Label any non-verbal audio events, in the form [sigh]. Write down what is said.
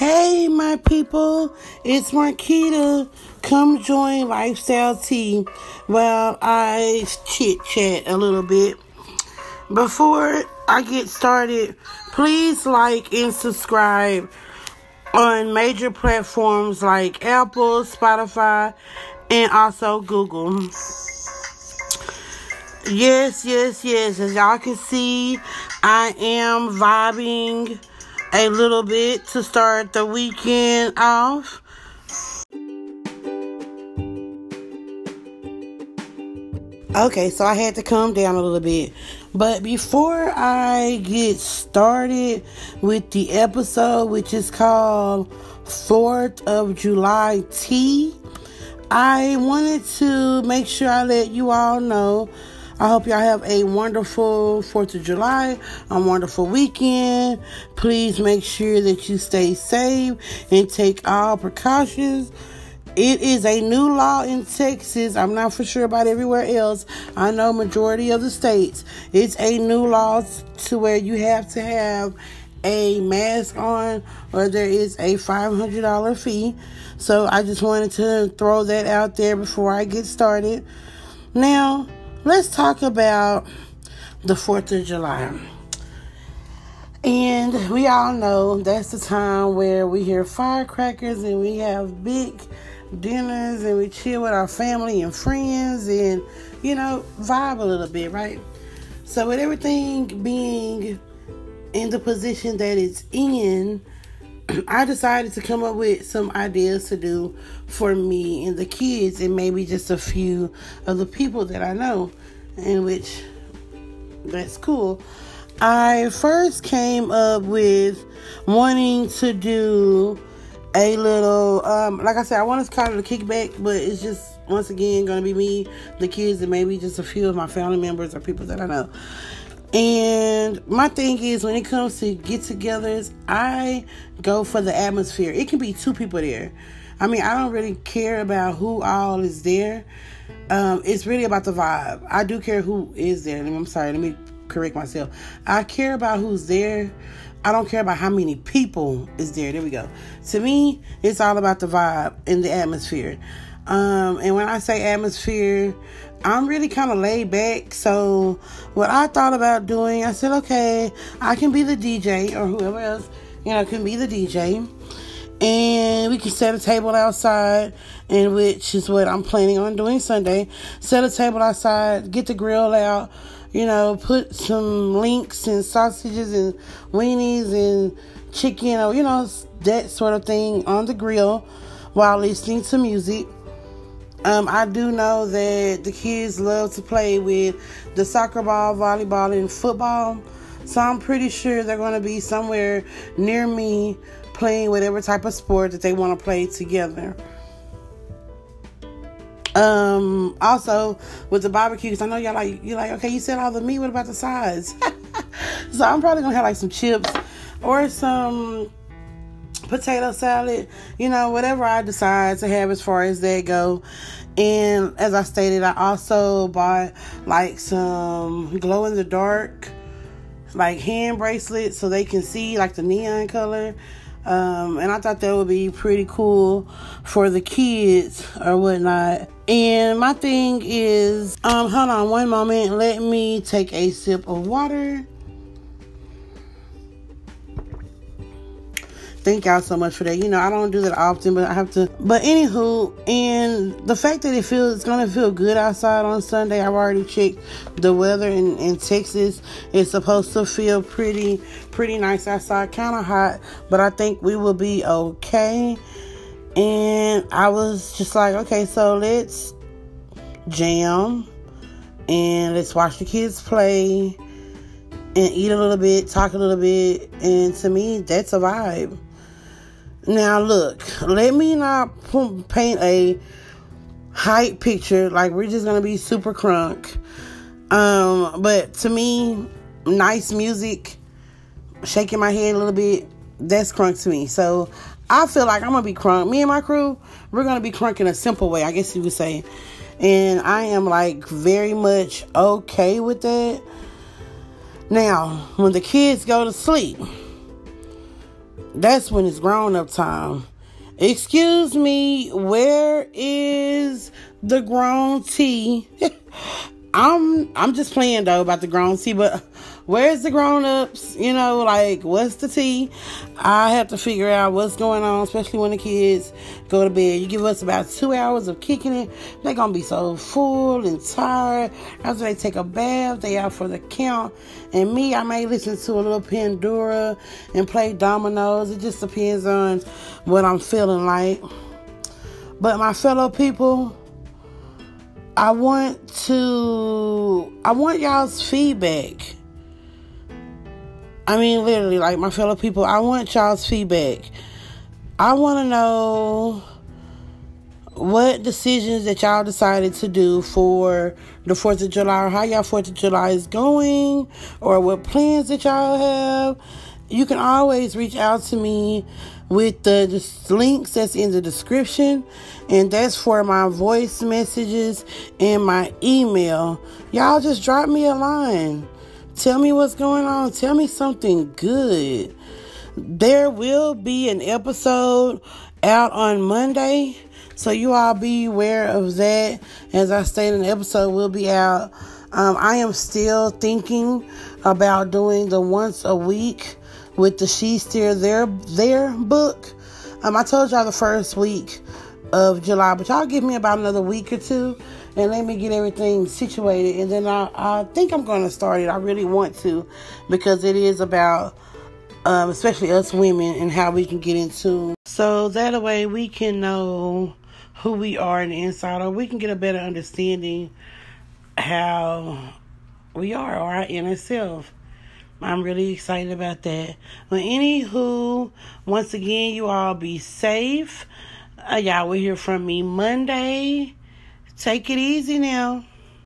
Hey, my people, it's Marquita. Come join Lifestyle Tea while I chit chat a little bit. Before I get started, please like and subscribe on major platforms like Apple, Spotify, and also Google. Yes, yes, yes. As y'all can see, I am vibing a little bit to start the weekend off. Okay, so I had to calm down a little bit. But before I get started with the episode, which is called 4th of July Tea, I wanted to make sure I let you all know I hope y'all have a wonderful 4th of July, a wonderful weekend. Please make sure that you stay safe and take all precautions. It is a new law in Texas. I'm not for sure about everywhere else. I know majority of the states. It's a new law to where you have to have a mask on or there is a $500 fee. So I just wanted to throw that out there before I get started. Now, let's talk about the 4th of July. And we all know that's the time where we hear firecrackers and we have big dinners and we chill with our family and friends and, you know, vibe a little bit, right? So, with everything being in the position that it's in, [clears throat] I decided to come up with some ideas to do for me and the kids, and maybe just a few of the people that I know, in which that's cool. I first came up with wanting to do a little, um, like I said, I want to call it a kickback, but it's just once again going to be me, the kids, and maybe just a few of my family members or people that I know. And my thing is, when it comes to get togethers, I go for the atmosphere. It can be two people there. I mean, I don't really care about who all is there. Um, it's really about the vibe. I do care who is there. I'm sorry, let me correct myself. I care about who's there. I don't care about how many people is there. There we go. To me, it's all about the vibe and the atmosphere. Um, and when I say atmosphere, I'm really kind of laid back. So, what I thought about doing, I said, okay, I can be the DJ or whoever else, you know, can be the DJ. And we can set a table outside, and which is what I'm planning on doing Sunday. Set a table outside, get the grill out, you know, put some links and sausages and weenies and chicken or, you know, that sort of thing on the grill while listening to music um, I do know that the kids love to play with the soccer ball, volleyball, and football. So I'm pretty sure they're going to be somewhere near me playing whatever type of sport that they want to play together. Um, also with the barbecue, because I know y'all like you like okay, you said all the meat. What about the sides? [laughs] so I'm probably gonna have like some chips or some potato salad, you know, whatever I decide to have as far as that go. And as I stated, I also bought like some glow in the dark, like hand bracelets so they can see like the neon color. Um, and I thought that would be pretty cool for the kids or whatnot. And my thing is, um, hold on one moment. Let me take a sip of water. Thank y'all so much for that. You know, I don't do that often, but I have to. But anywho, and the fact that it feels it's gonna feel good outside on Sunday, I've already checked the weather in, in Texas. It's supposed to feel pretty, pretty nice outside, kind of hot, but I think we will be okay. And I was just like, okay, so let's jam and let's watch the kids play and eat a little bit, talk a little bit, and to me, that's a vibe. Now, look, let me not paint a hype picture like we're just gonna be super crunk. Um, but to me, nice music, shaking my head a little bit, that's crunk to me. So I feel like I'm gonna be crunk. Me and my crew, we're gonna be crunk in a simple way, I guess you would say. And I am like very much okay with that. Now, when the kids go to sleep, that's when it's grown up time. Excuse me, where is the grown tea? [laughs] I'm I'm just playing though about the grown tea, but where's the grown ups? You know, like what's the tea? I have to figure out what's going on, especially when the kids go to bed. You give us about two hours of kicking it, they're gonna be so full and tired. After they take a bath, they out for the count. And me, I may listen to a little Pandora and play dominoes. It just depends on what I'm feeling like. But my fellow people, I want to I want y'all's feedback. I mean literally like my fellow people, I want y'all's feedback. I want to know what decisions that y'all decided to do for the 4th of July or how y'all 4th of July is going or what plans that y'all have. You can always reach out to me with the, links that's in the description, and that's for my voice messages and my email. Y'all just drop me a line. Tell me what's going on. Tell me something good. There will be an episode out on Monday, so you all be aware of that. As I stated, an episode will be out. Um, I am still thinking about doing the once a week with the She Steer Their Their book. Um, I told y'all the first week of July, but y'all give me about another week or two and let me get everything situated, and then I, I think I'm going to start it. I really want to because it is about, um, especially us women, and how we can get into. So that way we can know who we are in the inside, or we can get a better understanding how we are, or our inner self. I'm really excited about that. But anywho, once again, you all be safe. Uh, y'all will hear from me Monday. Take it easy now.